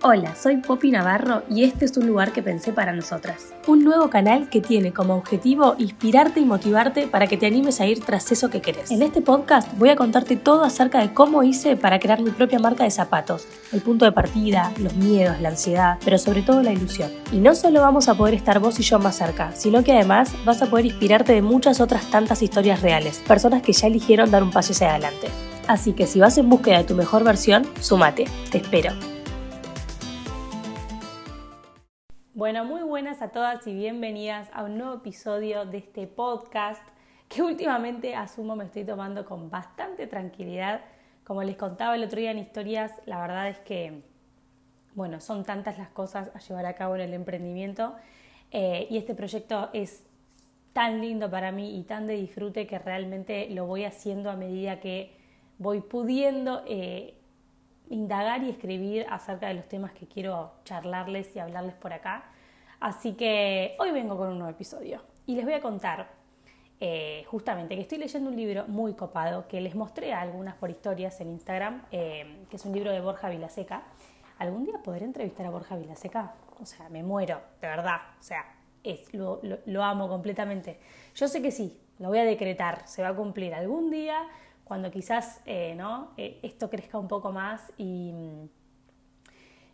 Hola, soy Poppy Navarro y este es un lugar que pensé para nosotras. Un nuevo canal que tiene como objetivo inspirarte y motivarte para que te animes a ir tras eso que querés. En este podcast voy a contarte todo acerca de cómo hice para crear mi propia marca de zapatos, el punto de partida, los miedos, la ansiedad, pero sobre todo la ilusión. Y no solo vamos a poder estar vos y yo más cerca, sino que además vas a poder inspirarte de muchas otras tantas historias reales, personas que ya eligieron dar un paso hacia adelante. Así que si vas en búsqueda de tu mejor versión, sumate. Te espero. Bueno, muy buenas a todas y bienvenidas a un nuevo episodio de este podcast que últimamente asumo me estoy tomando con bastante tranquilidad. Como les contaba el otro día en historias, la verdad es que, bueno, son tantas las cosas a llevar a cabo en el emprendimiento eh, y este proyecto es tan lindo para mí y tan de disfrute que realmente lo voy haciendo a medida que voy pudiendo eh, indagar y escribir acerca de los temas que quiero charlarles y hablarles por acá. Así que hoy vengo con un nuevo episodio y les voy a contar eh, justamente que estoy leyendo un libro muy copado que les mostré a algunas por historias en Instagram, eh, que es un libro de Borja Vilaseca. ¿Algún día podré entrevistar a Borja Vilaseca? O sea, me muero, de verdad. O sea, lo amo completamente. Yo sé que sí, lo voy a decretar, se va a cumplir algún día cuando quizás eh, ¿no? Eh, esto crezca un poco más y,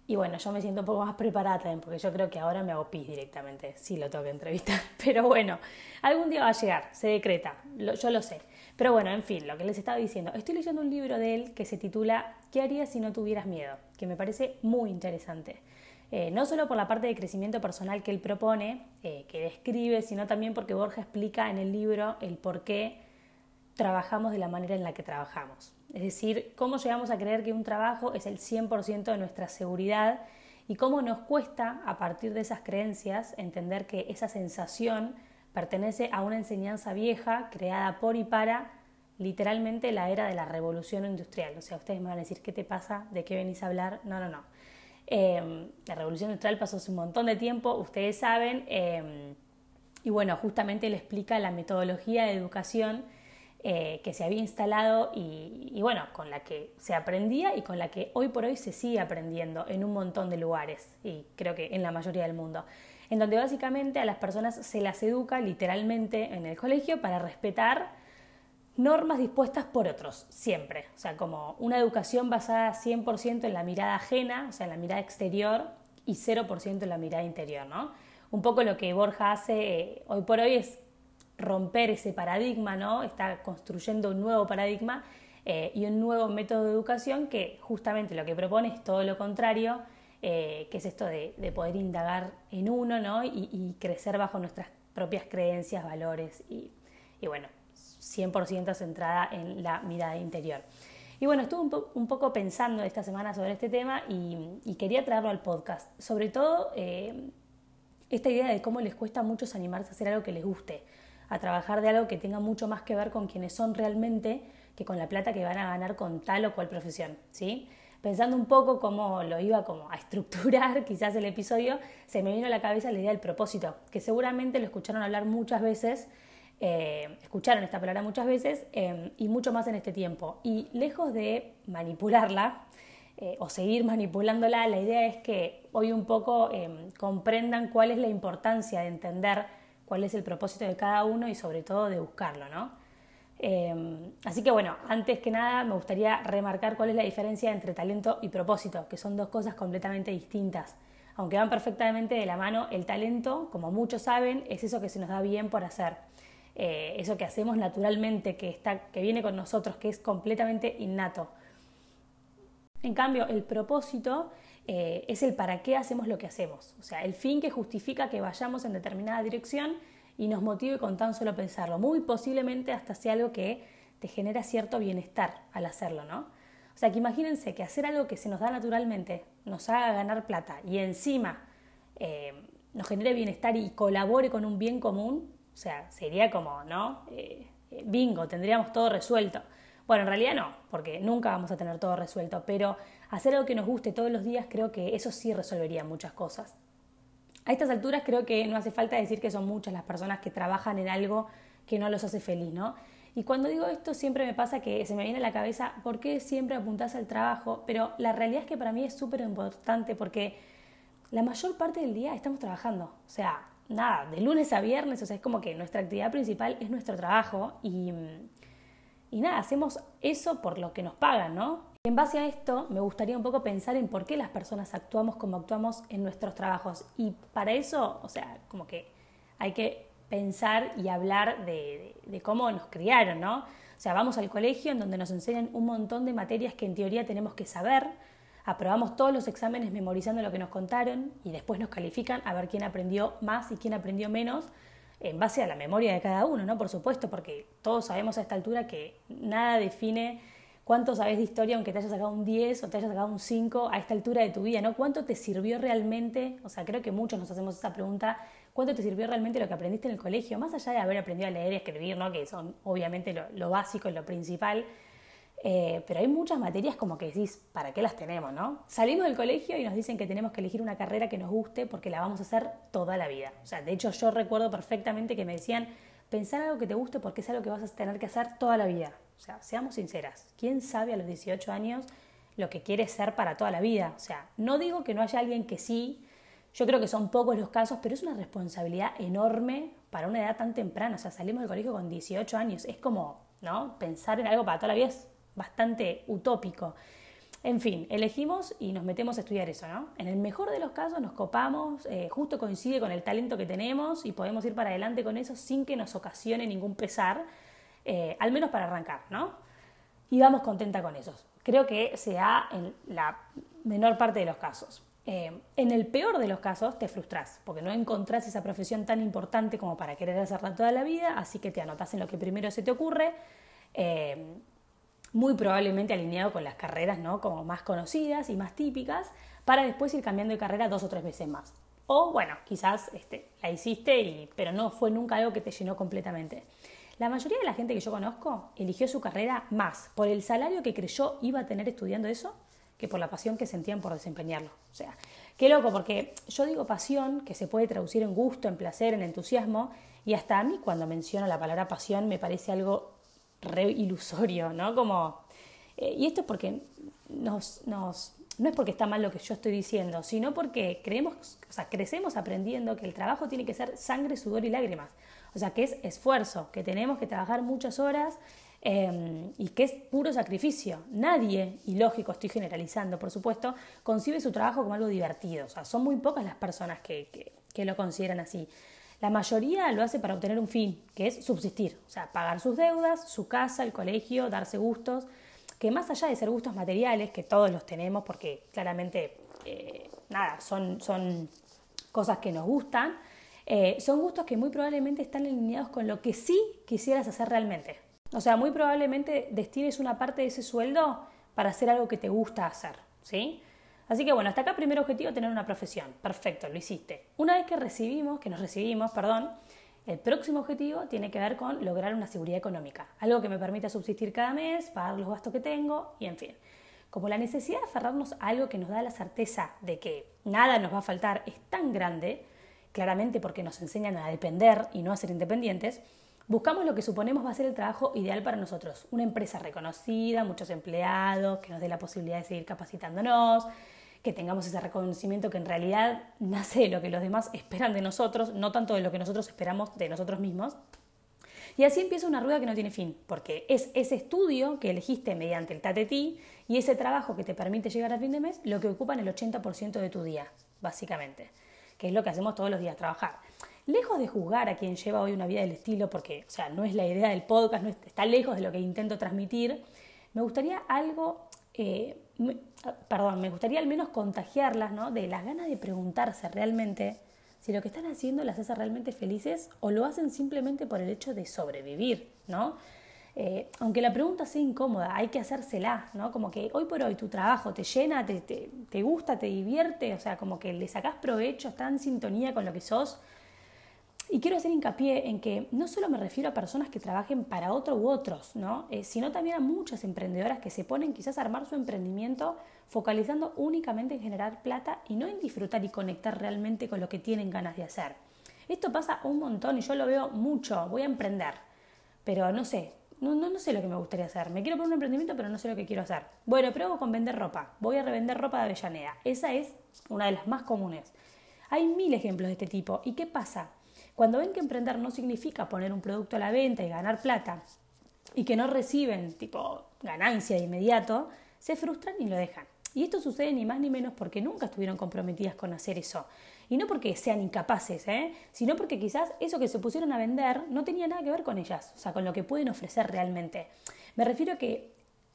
y bueno, yo me siento un poco más preparada también, porque yo creo que ahora me hago pis directamente, si lo tengo que entrevistar. Pero bueno, algún día va a llegar, se decreta, yo lo sé. Pero bueno, en fin, lo que les estaba diciendo, estoy leyendo un libro de él que se titula ¿Qué harías si no tuvieras miedo? que me parece muy interesante. Eh, no solo por la parte de crecimiento personal que él propone, que describe, sino también porque Borja explica en el libro el por qué trabajamos de la manera en la que trabajamos. Es decir, cómo llegamos a creer que un trabajo es el 100% de nuestra seguridad y cómo nos cuesta, a partir de esas creencias, entender que esa sensación pertenece a una enseñanza vieja creada por y para literalmente la era de la revolución industrial. O sea, ustedes me van a decir, ¿qué te pasa? ¿De qué venís a hablar? No, no, no. Em, la revolución industrial pasó hace un montón de tiempo, ustedes saben, em, y bueno, justamente le explica la metodología de educación eh, que se había instalado y, bueno, con la que se aprendía y con la que hoy por hoy se sigue aprendiendo en un montón de lugares y creo que en la mayoría del mundo, en donde básicamente a las personas se las educa literalmente en el colegio para respetar normas dispuestas por otros, siempre. O sea, como una educación basada 100% en la mirada ajena, o sea, en la mirada exterior y 0% en la mirada interior, ¿no? Un poco lo que Borja hace eh, hoy por hoy es romper ese paradigma, ¿no? Está construyendo un nuevo paradigma eh, y un nuevo método de educación que justamente lo que propone es todo lo contrario, eh, que es esto de, poder indagar en uno, ¿no? Y, crecer bajo nuestras propias creencias, valores y, bueno, 100% centrada en la mirada interior. Y bueno, estuve un, poco pensando esta semana sobre este tema y, quería traerlo al podcast. Sobre todo eh, esta idea de cómo les cuesta a muchos animarse a hacer algo que les guste a trabajar de algo que tenga mucho más que ver con quienes son realmente que con la plata que van a ganar con tal o cual profesión, ¿sí? Pensando un poco cómo lo iba como a estructurar quizás el episodio, se me vino a la cabeza la idea del propósito, que seguramente lo escucharon hablar muchas veces, eh, escucharon esta palabra muchas veces eh, y mucho más en este tiempo. Y lejos de manipularla eh, o seguir manipulándola, la idea es que hoy un poco comprendan cuál es la importancia de entender cuál es el propósito de cada uno y sobre todo de buscarlo, ¿no? Em, así que bueno, antes que nada me gustaría remarcar cuál es la diferencia entre talento y propósito, que son dos cosas completamente distintas. Aunque van perfectamente de la mano, el talento, como muchos saben, es eso que se nos da bien por hacer. Eh, eso que hacemos naturalmente, que, está, que viene con nosotros, que es completamente innato. En cambio, el propósito eh, es el para qué hacemos lo que hacemos, o sea, el fin que justifica que vayamos en determinada dirección y nos motive con tan solo pensarlo. Muy posiblemente hasta sea algo que te genera cierto bienestar al hacerlo, ¿no? O sea, que imagínense que hacer algo que se nos da naturalmente nos haga ganar plata y encima eh, nos genere bienestar y colabore con un bien común, o sea, sería como, ¿no? Eh, bingo, tendríamos todo resuelto. Bueno, en realidad no, porque nunca vamos a tener todo resuelto, pero hacer algo que nos guste todos los días creo que eso sí resolvería muchas cosas. A estas alturas creo que no hace falta decir que son muchas las personas que trabajan en algo que no los hace feliz, ¿no? Y cuando digo esto siempre me pasa que se me viene a la cabeza, ¿por qué siempre apuntás al trabajo? Pero la realidad es que para mí es súper importante porque la mayor parte del día estamos trabajando. O sea, nada, de lunes a viernes, o sea, es como que nuestra actividad principal es nuestro trabajo y, y nada, hacemos eso por lo que nos pagan, ¿no? En base a esto, me gustaría un poco pensar en por qué las personas actuamos como actuamos en nuestros trabajos. Y para eso, o sea, como que hay que pensar y hablar de, cómo nos criaron, ¿no? O sea, vamos al colegio en donde nos enseñan un montón de materias que en teoría tenemos que saber, aprobamos todos los exámenes memorizando lo que nos contaron y después nos califican a ver quién aprendió más y quién aprendió menos en base a la memoria de cada uno, ¿no? Por supuesto, porque todos sabemos a esta altura que nada define cuánto sabes de historia aunque te hayas sacado un 10 o te hayas sacado un 5 a esta altura de tu vida, ¿no? ¿Cuánto te sirvió realmente? O sea, creo que muchos nos hacemos esa pregunta, ¿cuánto te sirvió realmente lo que aprendiste en el colegio? Más allá de haber aprendido a leer y escribir, ¿no? Que son obviamente lo, lo básico y lo principal. Eh, pero hay muchas materias como que decís, ¿para qué las tenemos, no? Salimos del colegio y nos dicen que tenemos que elegir una carrera que nos guste porque la vamos a hacer toda la vida. O sea, de hecho yo recuerdo perfectamente que me decían, pensar algo que te guste porque es algo que vas a tener que hacer toda la vida. O sea, seamos sinceras, ¿quién sabe a los 18 años lo que quiere ser para toda la vida? O sea, no digo que no haya alguien que sí, yo creo que son pocos los casos, pero es una responsabilidad enorme para una edad tan temprana. O sea, salimos del colegio con 18 años, es como, ¿no? Pensar en algo para toda la vida bastante utópico. En fin, elegimos y nos metemos a estudiar eso, ¿no? En el mejor de los casos nos copamos, eh, justo coincide con el talento que tenemos y podemos ir para adelante con eso sin que nos ocasione ningún pesar, eh, al menos para arrancar, ¿no? Y vamos contenta con eso. Creo que se da en la menor parte de los casos. Eh, en el peor de los casos te frustras, porque no encontrás esa profesión tan importante como para querer hacerla toda la vida, así que te anotas en lo que primero se te ocurre muy probablemente alineado con las carreras ¿no? como más conocidas y más típicas, para después ir cambiando de carrera dos o tres veces más. O bueno, quizás este, la hiciste, pero no fue nunca algo que te llenó completamente. La mayoría de la gente que yo conozco eligió su carrera más por el salario que creyó iba a tener estudiando eso que por la pasión que sentían por desempeñarlo. O sea, qué loco, porque yo digo pasión, que se puede traducir en gusto, en placer, en entusiasmo, y hasta a mí cuando menciono la palabra pasión me parece algo re ilusorio, ¿no? Como, eh, y esto es porque nos, nos, no es porque está mal lo que yo estoy diciendo, sino porque creemos, o sea, crecemos aprendiendo que el trabajo tiene que ser sangre, sudor y lágrimas. O sea, que es esfuerzo, que tenemos que trabajar muchas horas em, y que es puro sacrificio. Nadie, y lógico, estoy generalizando, por supuesto, concibe su trabajo como algo divertido. O sea, son muy pocas las personas que, que lo consideran así. La mayoría lo hace para obtener un fin, que es subsistir, o sea, pagar sus deudas, su casa, el colegio, darse gustos, que más allá de ser gustos materiales, que todos los tenemos porque claramente, eh, nada, son, son cosas que nos gustan, eh, son gustos que muy probablemente están alineados con lo que sí quisieras hacer realmente. O sea, muy probablemente destines una parte de ese sueldo para hacer algo que te gusta hacer, ¿sí? Así que bueno, hasta acá primer objetivo, tener una profesión. Perfecto, lo hiciste. Una vez que recibimos, que nos recibimos, perdón, el próximo objetivo tiene que ver con lograr una seguridad económica, algo que me permita subsistir cada mes, pagar los gastos que tengo y en fin. Como la necesidad de aferrarnos a algo que nos da la certeza de que nada nos va a faltar es tan grande, claramente porque nos enseñan a depender y no a ser independientes, buscamos lo que suponemos va a ser el trabajo ideal para nosotros. Una empresa reconocida, muchos empleados, que nos dé la posibilidad de seguir capacitándonos, que tengamos ese reconocimiento que en realidad nace de lo que los demás esperan de nosotros, no tanto de lo que nosotros esperamos de nosotros mismos. Y así empieza una rueda que no tiene fin, porque es ese estudio que elegiste mediante el TATETI y ese trabajo que te permite llegar a fin de mes lo que ocupan el 80% de tu día, básicamente, que es lo que hacemos todos los días, trabajar. Lejos de juzgar a quien lleva hoy una vida del estilo, porque, o sea, no es la idea del podcast, no está lejos de lo que intento transmitir, me gustaría algo eh, perdón, me gustaría al menos contagiarlas, ¿no? De las ganas de preguntarse realmente si lo que están haciendo las hace realmente felices o lo hacen simplemente por el hecho de sobrevivir, ¿no? Eh, aunque la pregunta sea incómoda, hay que hacérsela, ¿no? Como que hoy por hoy tu trabajo te llena, te, te, te gusta, te divierte, o sea, como que le sacás provecho, está en sintonía con lo que sos, y quiero hacer hincapié en que no solo me refiero a personas que trabajen para otro u otros, ¿no? Eh, sino también a muchas emprendedoras que se ponen quizás a armar su emprendimiento focalizando únicamente en generar plata y no en disfrutar y conectar realmente con lo que tienen ganas de hacer. Esto pasa un montón y yo lo veo mucho, voy a emprender, pero no sé, no, no, sé lo que me gustaría hacer. Me quiero poner un emprendimiento, pero no sé lo que quiero hacer. Bueno, pruebo con vender ropa. Voy a revender ropa de Avellaneda. Esa es una de las más comunes. Hay mil ejemplos de este tipo. ¿Y qué pasa? Cuando ven que emprender no significa poner un producto a la venta y ganar plata y que no reciben tipo ganancia de inmediato, se frustran y lo dejan. Y esto sucede ni más ni menos porque nunca estuvieron comprometidas con hacer eso. Y no porque sean incapaces, ¿eh? sino porque quizás eso que se pusieron a vender no tenía nada que ver con ellas, o sea, con lo que pueden ofrecer realmente. Me refiero a que,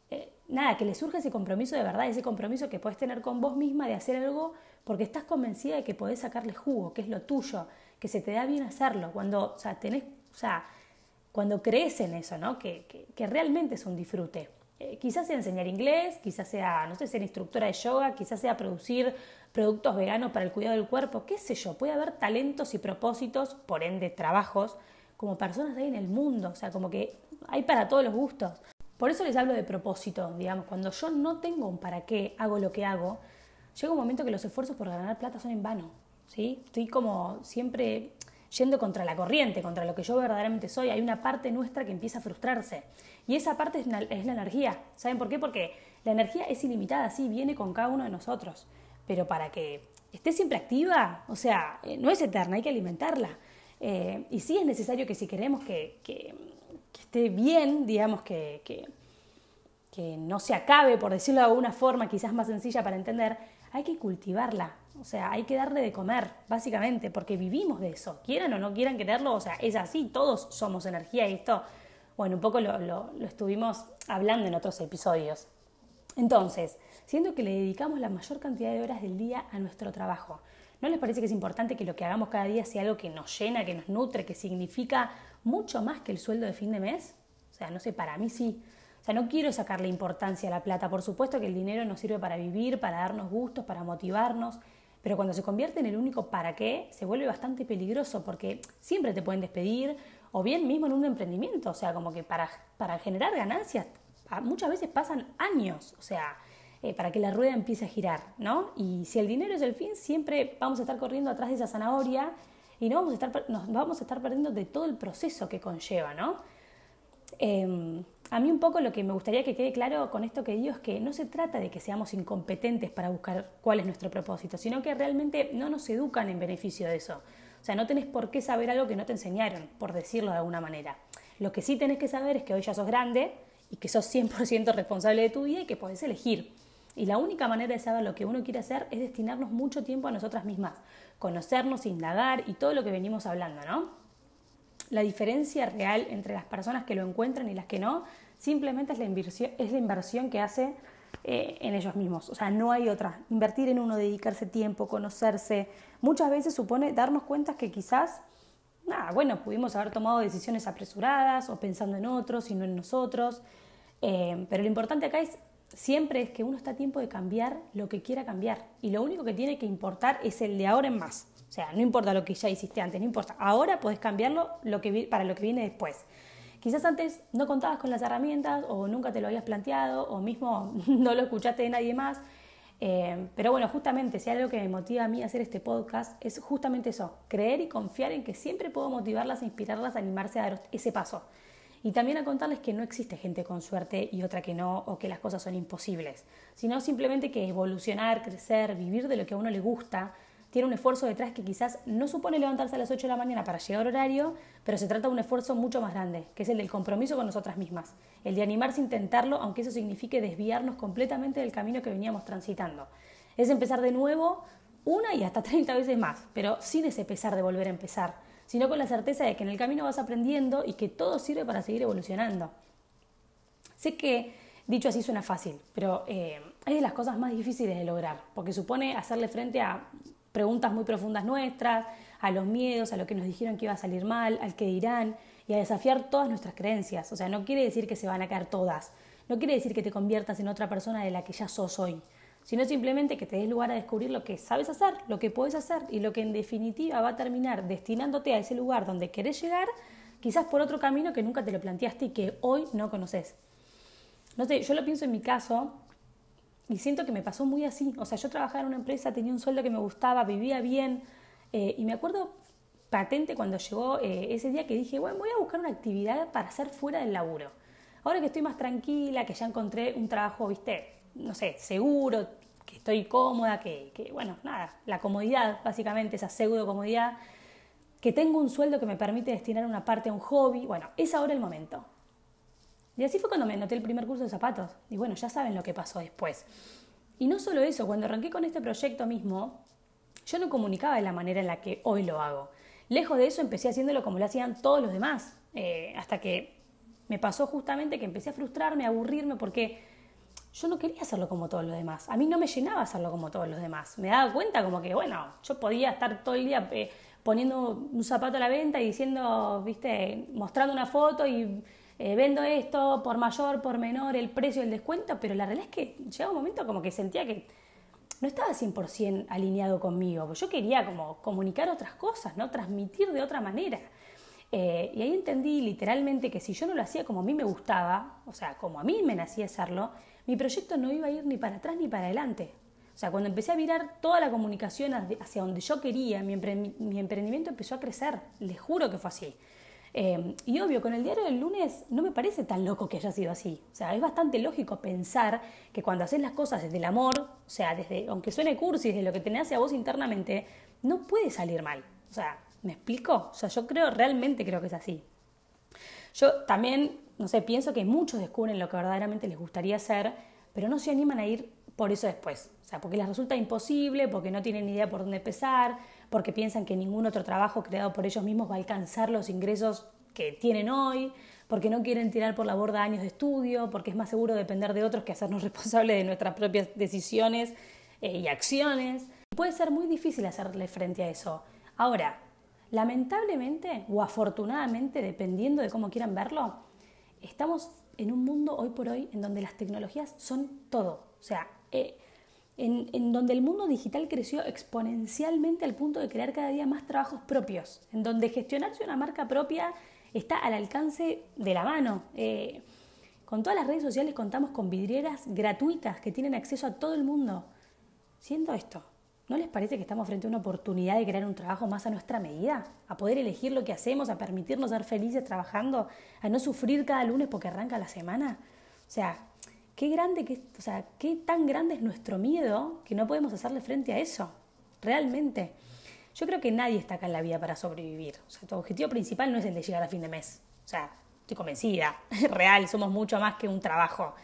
eh, nada, que les surge ese compromiso de verdad, ese compromiso que puedes tener con vos misma de hacer algo porque estás convencida de que podés sacarle jugo, que es lo tuyo, que se te da bien hacerlo, cuando, o sea, o sea, cuando crees en eso, ¿no? Que, que, realmente es un disfrute. Eh, quizás sea enseñar inglés, quizás sea, no sé, ser instructora de yoga, quizás sea producir productos veganos para el cuidado del cuerpo, qué sé yo, puede haber talentos y propósitos, por ende trabajos, como personas ahí en el mundo, o sea, como que hay para todos los gustos. Por eso les hablo de propósito, digamos, cuando yo no tengo un para qué hago lo que hago, llega un momento que los esfuerzos por ganar plata son en vano, ¿sí? Estoy como siempre yendo contra la corriente, contra lo que yo verdaderamente soy. Hay una parte nuestra que empieza a frustrarse. Y esa parte es la, energía. ¿Saben por qué? Porque la energía es ilimitada, sí, viene con cada uno de nosotros pero para que esté siempre activa, o sea, eh, no es eterna, hay que alimentarla. Eh, y sí es necesario que si queremos que, esté bien, digamos, que, no se acabe, por decirlo de alguna forma quizás más sencilla para entender, hay que cultivarla, o sea, hay que darle de comer, básicamente, porque vivimos de eso, quieran o no quieran quererlo, o sea, es así, todos somos energía y esto, bueno, un poco lo, lo estuvimos hablando en otros episodios. Entonces, siendo que le dedicamos la mayor cantidad de horas del día a nuestro trabajo. ¿No les parece que es importante que lo que hagamos cada día sea algo que nos llena, que nos nutre, que significa mucho más que el sueldo de fin de mes? O sea, no sé, para mí sí. O sea, no quiero sacarle importancia a la plata. Por supuesto que el dinero nos sirve para vivir, para darnos gustos, para motivarnos, pero cuando se convierte en el único para qué, se vuelve bastante peligroso porque siempre te pueden despedir o bien mismo en un emprendimiento. O sea, como que para, para generar ganancias muchas veces pasan años. O sea, eh, para que la rueda empiece a girar, ¿no? Y si el dinero es el fin, siempre vamos a estar corriendo atrás de esa zanahoria y no vamos a estar, nos vamos a estar perdiendo de todo el proceso que conlleva, ¿no? Em, a mí un poco lo que me gustaría que quede claro con esto que digo es que no se trata de que seamos incompetentes para buscar cuál es nuestro propósito, sino que realmente no nos educan en beneficio de eso. O sea, no tenés por qué saber algo que no te enseñaron, por decirlo de alguna manera. Lo que sí tenés que saber es que hoy ya sos grande y que sos 100% responsable de tu vida y que podés elegir. Y la única manera de saber lo que uno quiere hacer es destinarnos mucho tiempo a nosotras mismas, conocernos, indagar y todo lo que venimos hablando, ¿no? La diferencia real entre las personas que lo encuentran y las que no, simplemente es la inversión, es la inversión que hace eh, en ellos mismos. O sea, no hay otra. Invertir en uno, dedicarse tiempo, conocerse, muchas veces supone darnos cuenta que quizás, nada, bueno, pudimos haber tomado decisiones apresuradas o pensando en otros y no en nosotros. Eh, pero lo importante acá es siempre es que uno está a tiempo de cambiar lo que quiera cambiar. Y lo único que tiene que importar es el de ahora en más. O sea, no importa lo que ya hiciste antes, no importa. Ahora podés cambiarlo para lo que viene después. Quizás antes no contabas con las herramientas o nunca te lo habías planteado o mismo no lo escuchaste de nadie más. Eh, pero bueno, justamente si algo que me motiva a mí a hacer este podcast es justamente eso, creer y confiar en que siempre puedo motivarlas, inspirarlas animarse a dar ese paso. Y también a contarles que no existe gente con suerte y otra que no, o que las cosas son imposibles, sino simplemente que evolucionar, crecer, vivir de lo que a uno le gusta, tiene un esfuerzo detrás que quizás no supone levantarse a las 8 de la mañana para llegar al horario, pero se trata de un esfuerzo mucho más grande, que es el del compromiso con nosotras mismas, el de animarse a intentarlo, aunque eso signifique desviarnos completamente del camino que veníamos transitando. Es empezar de nuevo una y hasta 30 veces más, pero sin ese pesar de volver a empezar sino con la certeza de que en el camino vas aprendiendo y que todo sirve para seguir evolucionando. Sé que dicho así suena fácil, pero eh, es de las cosas más difíciles de lograr, porque supone hacerle frente a preguntas muy profundas nuestras, a los miedos, a lo que nos dijeron que iba a salir mal, al que dirán, y a desafiar todas nuestras creencias. O sea, no quiere decir que se van a caer todas, no quiere decir que te conviertas en otra persona de la que ya sos hoy sino simplemente que te des lugar a descubrir lo que sabes hacer, lo que puedes hacer y lo que en definitiva va a terminar destinándote a ese lugar donde querés llegar, quizás por otro camino que nunca te lo planteaste y que hoy no conoces. No sé, yo lo pienso en mi caso y siento que me pasó muy así. O sea, yo trabajaba en una empresa, tenía un sueldo que me gustaba, vivía bien eh, y me acuerdo patente cuando llegó eh, ese día que dije, bueno, voy a buscar una actividad para hacer fuera del laburo. Ahora que estoy más tranquila, que ya encontré un trabajo, viste, no sé, seguro, que estoy cómoda, que, que bueno, nada, la comodidad, básicamente, esa pseudo comodidad, que tengo un sueldo que me permite destinar una parte a un hobby, bueno, es ahora el momento. Y así fue cuando me anoté el primer curso de zapatos. Y bueno, ya saben lo que pasó después. Y no solo eso, cuando arranqué con este proyecto mismo, yo no comunicaba de la manera en la que hoy lo hago. Lejos de eso empecé haciéndolo como lo hacían todos los demás, eh, hasta que me pasó justamente que empecé a frustrarme, a aburrirme, porque yo no quería hacerlo como todos los demás. A mí no me llenaba hacerlo como todos los demás. Me daba cuenta como que, bueno, yo podía estar todo el día eh, poniendo un zapato a la venta y diciendo, viste, mostrando una foto y eh, vendo esto por mayor, por menor, el precio, el descuento, pero la realidad es que llegaba un momento como que sentía que no estaba 100% alineado conmigo, yo quería como comunicar otras cosas, ¿no? transmitir de otra manera. Eh, y ahí entendí literalmente que si yo no lo hacía como a mí me gustaba, o sea, como a mí me nacía hacerlo, mi proyecto no iba a ir ni para atrás ni para adelante. O sea, cuando empecé a mirar toda la comunicación hacia donde yo quería, mi emprendimiento empezó a crecer. Les juro que fue así. Eh, y obvio, con el diario del lunes no me parece tan loco que haya sido así. O sea, es bastante lógico pensar que cuando haces las cosas desde el amor, o sea, desde, aunque suene cursi, desde lo que tenés hacia vos internamente, no puede salir mal. O sea, ¿me explico? O sea, yo creo, realmente creo que es así. Yo también, no sé, pienso que muchos descubren lo que verdaderamente les gustaría hacer, pero no se animan a ir por eso después. O sea, porque les resulta imposible, porque no tienen ni idea por dónde empezar, porque piensan que ningún otro trabajo creado por ellos mismos va a alcanzar los ingresos que tienen hoy, porque no quieren tirar por la borda años de estudio, porque es más seguro depender de otros que hacernos responsables de nuestras propias decisiones eh, y acciones. Puede ser muy difícil hacerle frente a eso. Ahora, lamentablemente o afortunadamente, dependiendo de cómo quieran verlo, estamos en un mundo hoy por hoy en donde las tecnologías son todo. O sea, eh, en, donde el mundo digital creció exponencialmente al punto de crear cada día más trabajos propios, en donde gestionarse una marca propia está al alcance de la mano. Eh, con todas las redes sociales contamos con vidrieras gratuitas que tienen acceso a todo el mundo. Siendo esto, ¿no les parece que estamos frente a una oportunidad de crear un trabajo más a nuestra medida? A poder elegir lo que hacemos, a permitirnos ser felices trabajando, a no sufrir cada lunes porque arranca la semana. O sea, qué grande, qué tan grande es nuestro miedo que no podemos hacerle frente a eso, realmente. Yo creo que nadie está acá en la vida para sobrevivir. O sea, tu objetivo principal no es el de llegar a fin de mes. O sea, estoy convencida, real, somos mucho más que un trabajo.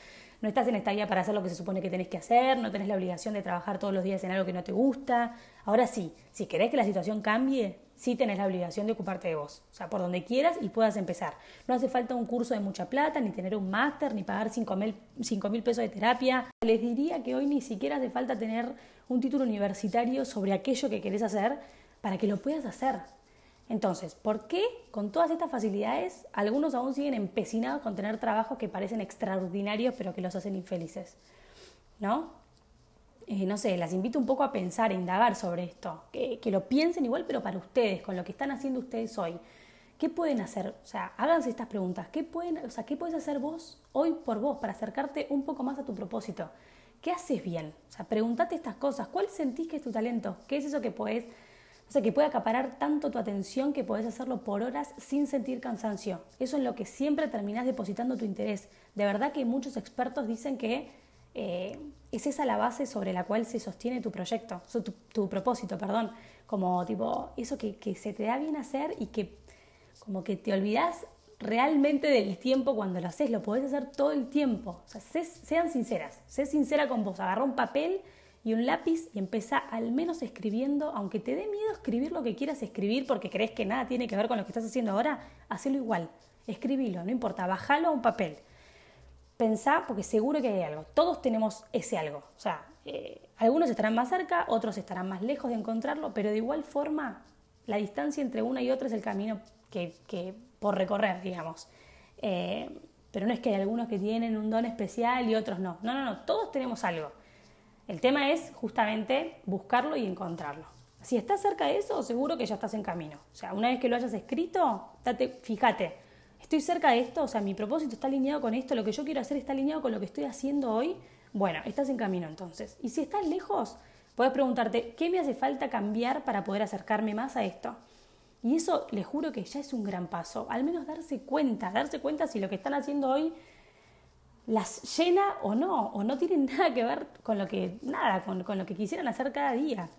No estás en esta vida para hacer lo que se supone que tenés que hacer, no tenés la obligación de trabajar todos los días en algo que no te gusta. Ahora sí, si querés que la situación cambie, sí tenés la obligación de ocuparte de vos. O sea, por donde quieras y puedas empezar. No hace falta un curso de mucha plata, ni tener un máster, ni pagar 5 mil pesos de terapia. Les diría que hoy ni siquiera hace falta tener un título universitario sobre aquello que querés hacer para que lo puedas hacer. Entonces, ¿por qué con todas estas facilidades algunos aún siguen empecinados con tener trabajos que parecen extraordinarios pero que los hacen infelices? ¿No? Eh, no sé, las invito un poco a pensar, a indagar sobre esto, que, lo piensen igual, pero para ustedes, con lo que están haciendo ustedes hoy. ¿Qué pueden hacer? O sea, háganse estas preguntas. ¿Qué, pueden, o sea, ¿qué puedes hacer vos hoy por vos para acercarte un poco más a tu propósito? ¿Qué haces bien? O sea, pregúntate estas cosas. ¿Cuál sentís que es tu talento? ¿Qué es eso que podés, o sea, que puede acaparar tanto tu atención que podés hacerlo por horas sin sentir cansancio? Eso es lo que siempre terminás depositando tu interés. De verdad que muchos expertos dicen que eh, es esa la base sobre la cual se sostiene tu proyecto, tu, propósito, perdón, como tipo eso que, se te da bien hacer y que como que te olvidas realmente del tiempo cuando lo haces, lo podés hacer todo el tiempo. O sea, sean sinceras, sé sincera con vos, agarra un papel y un lápiz y empieza al menos escribiendo, aunque te dé miedo escribir lo que quieras escribir porque crees que nada tiene que ver con lo que estás haciendo ahora, hacelo igual, escribilo, no importa, bajalo a un papel pensá, porque seguro que hay algo. Todos tenemos ese algo. O sea, eh, algunos estarán más cerca, otros estarán más lejos de encontrarlo, pero de igual forma, la distancia entre una y otra es el camino que, por recorrer, digamos. Eh, pero no es que hay algunos que tienen un don especial y otros no. No, no, no, todos tenemos algo. El tema es justamente buscarlo y encontrarlo. Si estás cerca de eso, seguro que ya estás en camino. O sea, una vez que lo hayas escrito, date, fíjate, estoy cerca de esto, o sea, mi propósito está alineado con esto, lo que yo quiero hacer está alineado con lo que estoy haciendo hoy, bueno, estás en camino entonces. Y si estás lejos, puedes preguntarte, ¿qué me hace falta cambiar para poder acercarme más a esto? Y eso, les juro que ya es un gran paso, al menos darse cuenta, darse cuenta si lo que están haciendo hoy las llena o no, o no tienen nada que ver con lo que, nada, con, con lo que quisieran hacer cada día.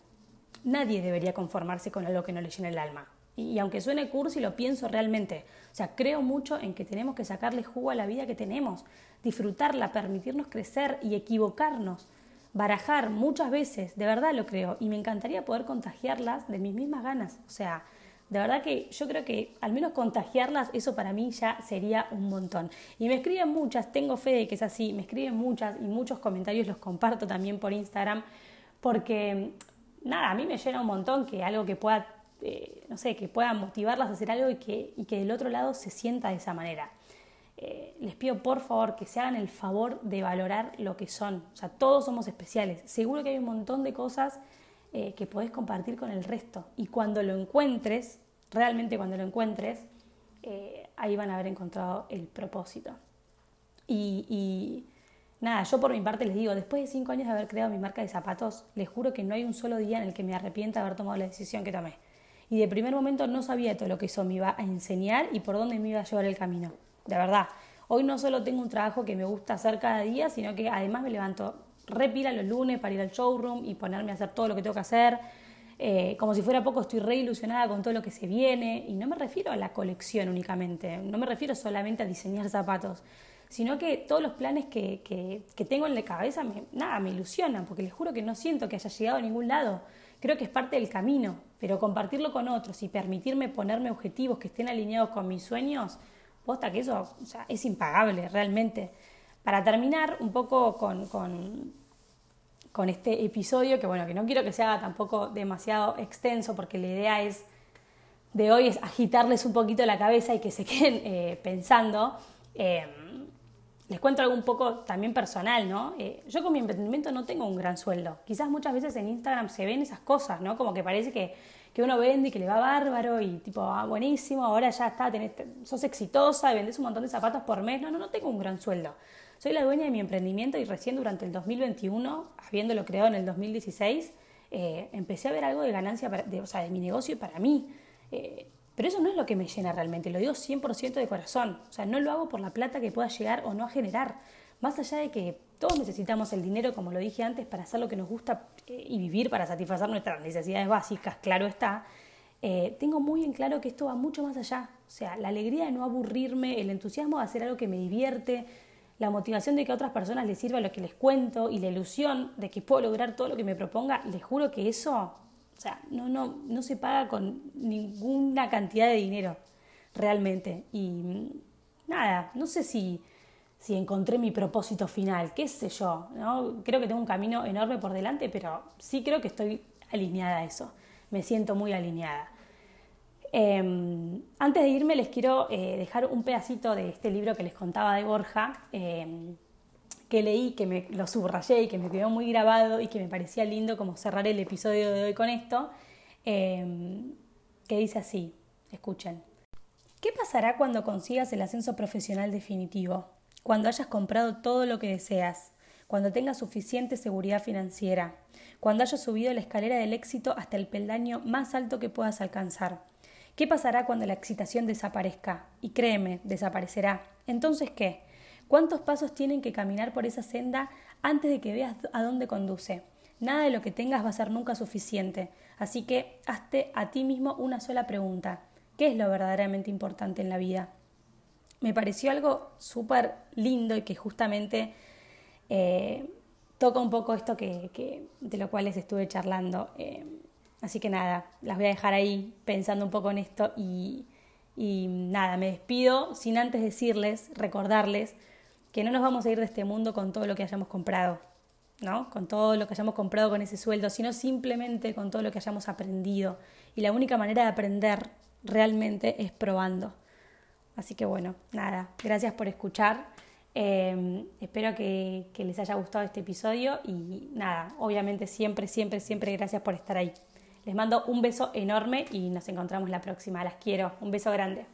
Nadie debería conformarse con algo que no le llene el alma. Y, aunque suene cursi, lo pienso realmente. O sea, creo mucho en que tenemos que sacarle jugo a la vida que tenemos, disfrutarla, permitirnos crecer y equivocarnos, barajar muchas veces, de verdad lo creo, y me encantaría poder contagiarlas de mis mismas ganas. O sea, de verdad que yo creo que al menos contagiarlas, eso para mí ya sería un montón. Y me escriben muchas, tengo fe de que es así, me escriben muchas y muchos comentarios los comparto también por Instagram, porque nada, a mí me llena un montón que algo que pueda eh, no sé, que puedan motivarlas a hacer algo y que, y que del otro lado se sienta de esa manera. Eh, les pido por favor que se hagan el favor de valorar lo que son. O sea, todos somos especiales. Seguro que hay un montón de cosas eh, que podés compartir con el resto. Y cuando lo encuentres, realmente cuando lo encuentres, ahí van a haber encontrado el propósito. Y, y, nada, yo por mi parte les digo, después de cinco años de haber creado mi marca de zapatos, les juro que no hay un solo día en el que me arrepienta de haber tomado la decisión que tomé y de primer momento no sabía todo lo que eso me iba a enseñar y por dónde me iba a llevar el camino. De verdad, hoy no solo tengo un trabajo que me gusta hacer cada día, sino que además me levanto repila los lunes para ir al showroom y ponerme a hacer todo lo que tengo que hacer. Eh, como si fuera poco, estoy re ilusionada con todo lo que se viene. Y no me refiero a la colección únicamente, no me refiero solamente a diseñar zapatos, sino que todos los planes que, que, tengo en la cabeza me, nada, me ilusionan, porque les juro que no siento que haya llegado a ningún lado. Creo que es parte del camino, pero compartirlo con otros y permitirme ponerme objetivos que estén alineados con mis sueños, posta que eso es impagable realmente. Para terminar un poco con, con, este episodio, que bueno, que no quiero que sea tampoco demasiado extenso, porque la idea es de hoy es agitarles un poquito la cabeza y que se queden eh, pensando. Eh, les cuento algo un poco también personal, ¿no? Eh, yo con mi emprendimiento no tengo un gran sueldo. Quizás muchas veces en Instagram se ven esas cosas, ¿no? Como que parece que, que uno vende y que le va bárbaro y tipo, ah, buenísimo, ahora ya está, tenés, sos exitosa y vendés un montón de zapatos por mes. No, no, no tengo un gran sueldo. Soy la dueña de mi emprendimiento y recién durante el 2021, habiéndolo creado en el 2016, eh, empecé a ver algo de ganancia, de, o sea, de mi negocio para mí. Eh, pero eso no es lo que me llena realmente, lo digo 100% de corazón. O sea, no lo hago por la plata que pueda llegar o no a generar. Más allá de que todos necesitamos el dinero, como lo dije antes, para hacer lo que nos gusta eh, y vivir para satisfacer nuestras necesidades básicas, claro está, tengo muy en claro que esto va mucho más allá. O sea, la alegría de no aburrirme, el entusiasmo de hacer algo que me divierte, la motivación de que a otras personas les sirva lo que les cuento y la ilusión de que puedo lograr todo lo que me proponga, les juro que eso o sea, no, no, no se paga con ninguna cantidad de dinero, realmente. Y nada, no sé si, si encontré mi propósito final, qué sé yo, ¿no? Creo que tengo un camino enorme por delante, pero sí creo que estoy alineada a eso. Me siento muy alineada. Em, antes de irme les quiero eh, dejar un pedacito de este libro que les contaba de Borja. Em, que leí, que me lo subrayé y que me quedó muy grabado y que me parecía lindo como cerrar el episodio de hoy con esto, em, que dice así, escuchen. ¿Qué pasará cuando consigas el ascenso profesional definitivo? Cuando hayas comprado todo lo que deseas, cuando tengas suficiente seguridad financiera, cuando hayas subido la escalera del éxito hasta el peldaño más alto que puedas alcanzar. ¿Qué pasará cuando la excitación desaparezca? Y créeme, desaparecerá. Entonces, ¿qué? ¿Cuántos pasos tienen que caminar por esa senda antes de que veas a dónde conduce? Nada de lo que tengas va a ser nunca suficiente, así que hazte a ti mismo una sola pregunta. ¿Qué es lo verdaderamente importante en la vida? Me pareció algo súper lindo y que justamente eh, toca un poco esto que, de lo cual les estuve charlando. Eh, así que nada, las voy a dejar ahí pensando un poco en esto y, nada, me despido sin antes decirles, recordarles que no nos vamos a ir de este mundo con todo lo que hayamos comprado, ¿no? Con todo lo que hayamos comprado con ese sueldo, sino simplemente con todo lo que hayamos aprendido. Y la única manera de aprender realmente es probando. Así que bueno, nada, gracias por escuchar. Em, espero que, que les haya gustado este episodio y nada, obviamente siempre, siempre, siempre gracias por estar ahí. Les mando un beso enorme y nos encontramos la próxima. Las quiero. Un beso grande.